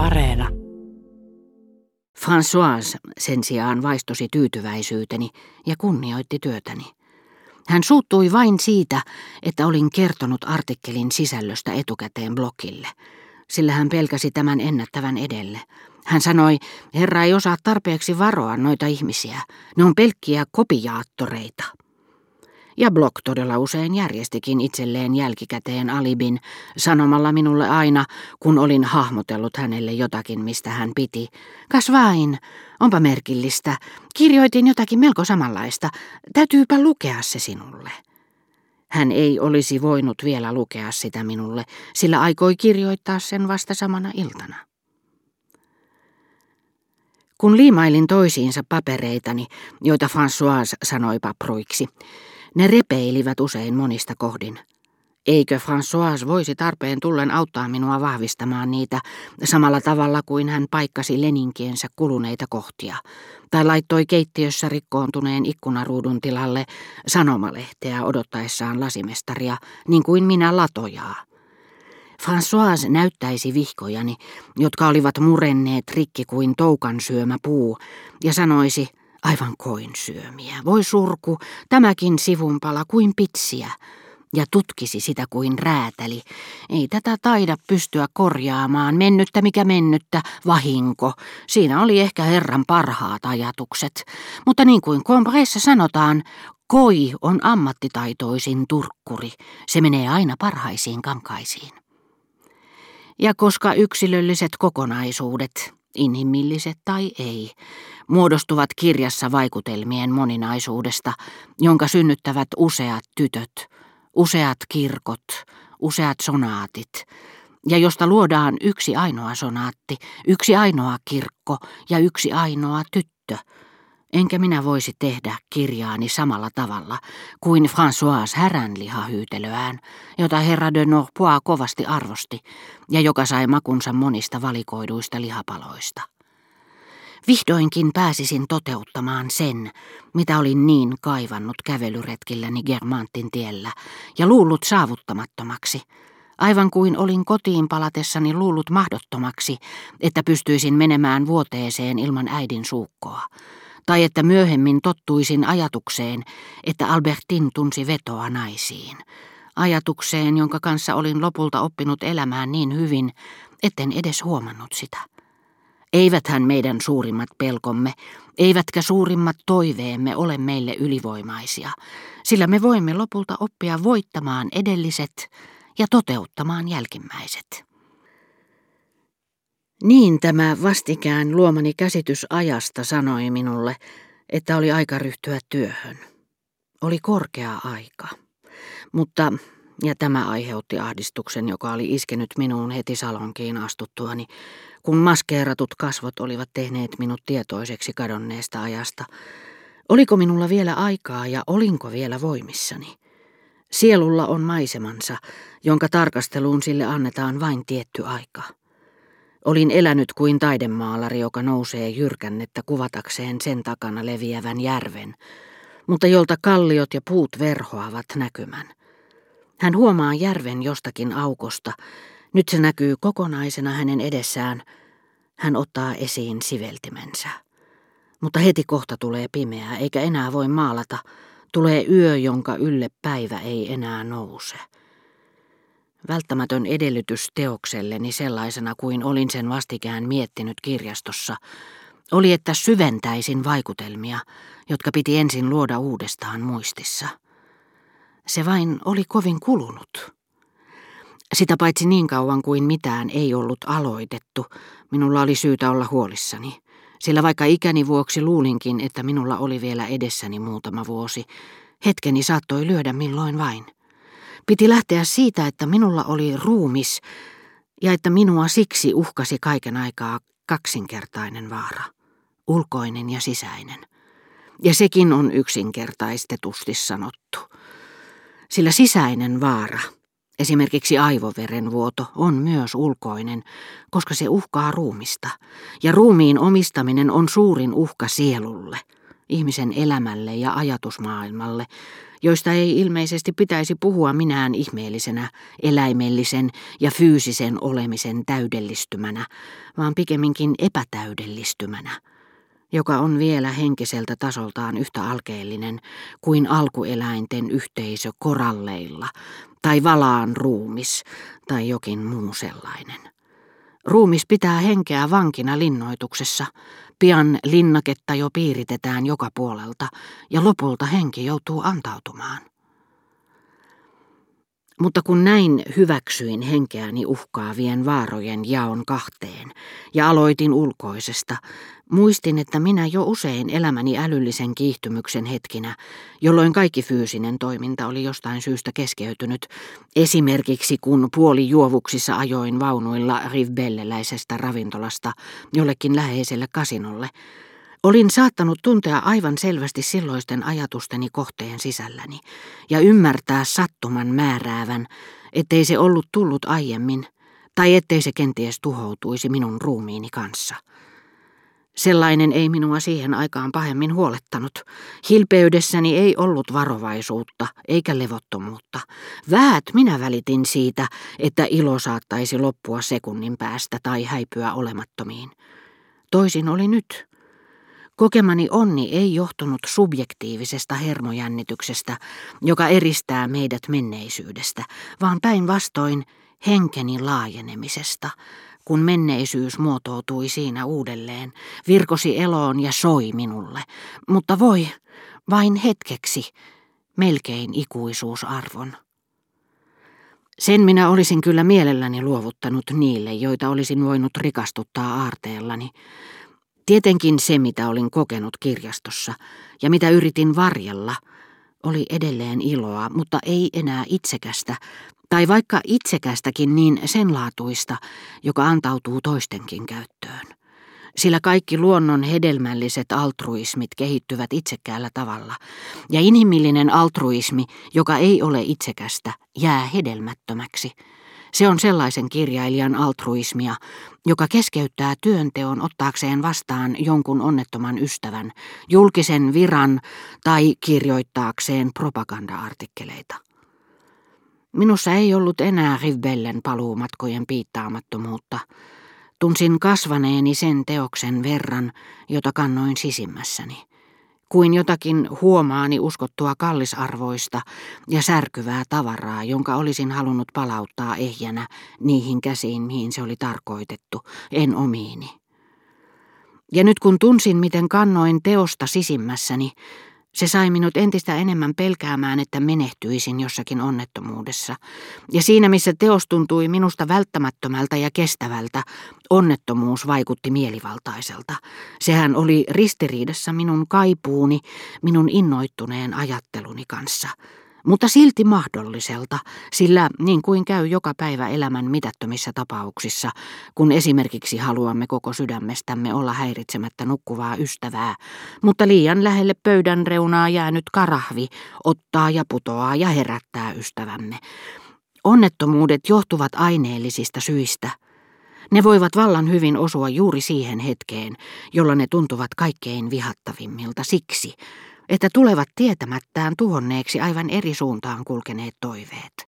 Areena. François sen sijaan vaistosi tyytyväisyyteni ja kunnioitti työtäni. Hän suuttui vain siitä, että olin kertonut artikkelin sisällöstä etukäteen blokille, sillä hän pelkäsi tämän ennättävän edelle. Hän sanoi, herra ei osaa tarpeeksi varoa noita ihmisiä, ne on pelkkiä kopiaattoreita. Ja Block todella usein järjestikin itselleen jälkikäteen alibin, sanomalla minulle aina, kun olin hahmotellut hänelle jotakin, mistä hän piti. Kas vain, onpa merkillistä. Kirjoitin jotakin melko samanlaista. Täytyypä lukea se sinulle. Hän ei olisi voinut vielä lukea sitä minulle, sillä aikoi kirjoittaa sen vasta samana iltana. Kun liimailin toisiinsa papereitani, joita François sanoi papruiksi, ne repeilivät usein monista kohdin. Eikö François voisi tarpeen tullen auttaa minua vahvistamaan niitä samalla tavalla kuin hän paikkasi leninkiensä kuluneita kohtia, tai laittoi keittiössä rikkoontuneen ikkunaruudun tilalle sanomalehteä odottaessaan lasimestaria, niin kuin minä latojaa. François näyttäisi vihkojani, jotka olivat murenneet rikki kuin toukan syömä puu, ja sanoisi – Aivan koin syömiä. Voi surku, tämäkin sivunpala kuin pitsiä. Ja tutkisi sitä kuin räätäli. Ei tätä taida pystyä korjaamaan. Mennyttä mikä mennyttä, vahinko. Siinä oli ehkä Herran parhaat ajatukset. Mutta niin kuin kompreissa sanotaan, koi on ammattitaitoisin turkkuri. Se menee aina parhaisiin kankaisiin. Ja koska yksilölliset kokonaisuudet, inhimilliset tai ei, muodostuvat kirjassa vaikutelmien moninaisuudesta, jonka synnyttävät useat tytöt, useat kirkot, useat sonaatit, ja josta luodaan yksi ainoa sonaatti, yksi ainoa kirkko ja yksi ainoa tyttö – Enkä minä voisi tehdä kirjaani samalla tavalla kuin François häränlihahyytelöään, jota herra de Norpois kovasti arvosti ja joka sai makunsa monista valikoiduista lihapaloista. Vihdoinkin pääsisin toteuttamaan sen, mitä olin niin kaivannut kävelyretkilläni Germantin tiellä ja luullut saavuttamattomaksi, aivan kuin olin kotiin palatessani luullut mahdottomaksi, että pystyisin menemään vuoteeseen ilman äidin suukkoa tai että myöhemmin tottuisin ajatukseen, että Albertin tunsi vetoa naisiin. Ajatukseen, jonka kanssa olin lopulta oppinut elämään niin hyvin, etten edes huomannut sitä. Eiväthän meidän suurimmat pelkomme, eivätkä suurimmat toiveemme ole meille ylivoimaisia, sillä me voimme lopulta oppia voittamaan edelliset ja toteuttamaan jälkimmäiset. Niin tämä vastikään luomani käsitys ajasta sanoi minulle, että oli aika ryhtyä työhön. Oli korkea aika. Mutta, ja tämä aiheutti ahdistuksen, joka oli iskenyt minuun heti salonkiin astuttuani, kun maskeeratut kasvot olivat tehneet minut tietoiseksi kadonneesta ajasta. Oliko minulla vielä aikaa ja olinko vielä voimissani? Sielulla on maisemansa, jonka tarkasteluun sille annetaan vain tietty aika. Olin elänyt kuin taidemaalari, joka nousee jyrkännettä kuvatakseen sen takana leviävän järven, mutta jolta kalliot ja puut verhoavat näkymän. Hän huomaa järven jostakin aukosta. Nyt se näkyy kokonaisena hänen edessään. Hän ottaa esiin siveltimensä. Mutta heti kohta tulee pimeää, eikä enää voi maalata. Tulee yö, jonka ylle päivä ei enää nouse. Välttämätön edellytys teokselleni sellaisena kuin olin sen vastikään miettinyt kirjastossa, oli, että syventäisin vaikutelmia, jotka piti ensin luoda uudestaan muistissa. Se vain oli kovin kulunut. Sitä paitsi niin kauan kuin mitään ei ollut aloitettu, minulla oli syytä olla huolissani, sillä vaikka ikäni vuoksi luulinkin, että minulla oli vielä edessäni muutama vuosi, hetkeni saattoi lyödä milloin vain – Piti lähteä siitä, että minulla oli ruumis ja että minua siksi uhkasi kaiken aikaa kaksinkertainen vaara, ulkoinen ja sisäinen. Ja sekin on yksinkertaistetusti sanottu. Sillä sisäinen vaara, esimerkiksi aivoverenvuoto, on myös ulkoinen, koska se uhkaa ruumista. Ja ruumiin omistaminen on suurin uhka sielulle, ihmisen elämälle ja ajatusmaailmalle, joista ei ilmeisesti pitäisi puhua minään ihmeellisenä, eläimellisen ja fyysisen olemisen täydellistymänä, vaan pikemminkin epätäydellistymänä, joka on vielä henkiseltä tasoltaan yhtä alkeellinen kuin alkueläinten yhteisö koralleilla tai valaan ruumis tai jokin muu sellainen. Ruumis pitää henkeä vankina linnoituksessa, pian linnaketta jo piiritetään joka puolelta ja lopulta henki joutuu antautumaan. Mutta kun näin hyväksyin henkeäni uhkaavien vaarojen jaon kahteen ja aloitin ulkoisesta, muistin, että minä jo usein elämäni älyllisen kiihtymyksen hetkinä, jolloin kaikki fyysinen toiminta oli jostain syystä keskeytynyt, esimerkiksi kun puoli juovuksissa ajoin vaunuilla Rivbelleläisestä ravintolasta jollekin läheiselle kasinolle, Olin saattanut tuntea aivan selvästi silloisten ajatusteni kohteen sisälläni ja ymmärtää sattuman määräävän, ettei se ollut tullut aiemmin, tai ettei se kenties tuhoutuisi minun ruumiini kanssa. Sellainen ei minua siihen aikaan pahemmin huolettanut. Hilpeydessäni ei ollut varovaisuutta eikä levottomuutta. Väät minä välitin siitä, että ilo saattaisi loppua sekunnin päästä tai häipyä olemattomiin. Toisin oli nyt. Kokemani onni ei johtunut subjektiivisesta hermojännityksestä, joka eristää meidät menneisyydestä, vaan päinvastoin henkeni laajenemisesta, kun menneisyys muotoutui siinä uudelleen, virkosi eloon ja soi minulle. Mutta voi, vain hetkeksi, melkein ikuisuusarvon. Sen minä olisin kyllä mielelläni luovuttanut niille, joita olisin voinut rikastuttaa aarteellani, Tietenkin se, mitä olin kokenut kirjastossa ja mitä yritin varjella, oli edelleen iloa, mutta ei enää itsekästä, tai vaikka itsekästäkin niin senlaatuista, joka antautuu toistenkin käyttöön. Sillä kaikki luonnon hedelmälliset altruismit kehittyvät itsekkäällä tavalla, ja inhimillinen altruismi, joka ei ole itsekästä, jää hedelmättömäksi – se on sellaisen kirjailijan altruismia, joka keskeyttää työnteon ottaakseen vastaan jonkun onnettoman ystävän, julkisen viran tai kirjoittaakseen propaganda-artikkeleita. Minussa ei ollut enää Rivbellen paluumatkojen piittaamattomuutta. Tunsin kasvaneeni sen teoksen verran, jota kannoin sisimmässäni kuin jotakin huomaani uskottua kallisarvoista ja särkyvää tavaraa, jonka olisin halunnut palauttaa ehjänä niihin käsiin, mihin se oli tarkoitettu, en omiini. Ja nyt kun tunsin, miten kannoin teosta sisimmässäni, se sai minut entistä enemmän pelkäämään, että menehtyisin jossakin onnettomuudessa. Ja siinä, missä teos tuntui minusta välttämättömältä ja kestävältä, onnettomuus vaikutti mielivaltaiselta. Sehän oli ristiriidassa minun kaipuuni, minun innoittuneen ajatteluni kanssa – mutta silti mahdolliselta, sillä niin kuin käy joka päivä elämän mitättömissä tapauksissa, kun esimerkiksi haluamme koko sydämestämme olla häiritsemättä nukkuvaa ystävää, mutta liian lähelle pöydän reunaa jäänyt karahvi ottaa ja putoaa ja herättää ystävämme. Onnettomuudet johtuvat aineellisista syistä. Ne voivat vallan hyvin osua juuri siihen hetkeen, jolla ne tuntuvat kaikkein vihattavimmilta siksi, että tulevat tietämättään tuhonneeksi aivan eri suuntaan kulkeneet toiveet.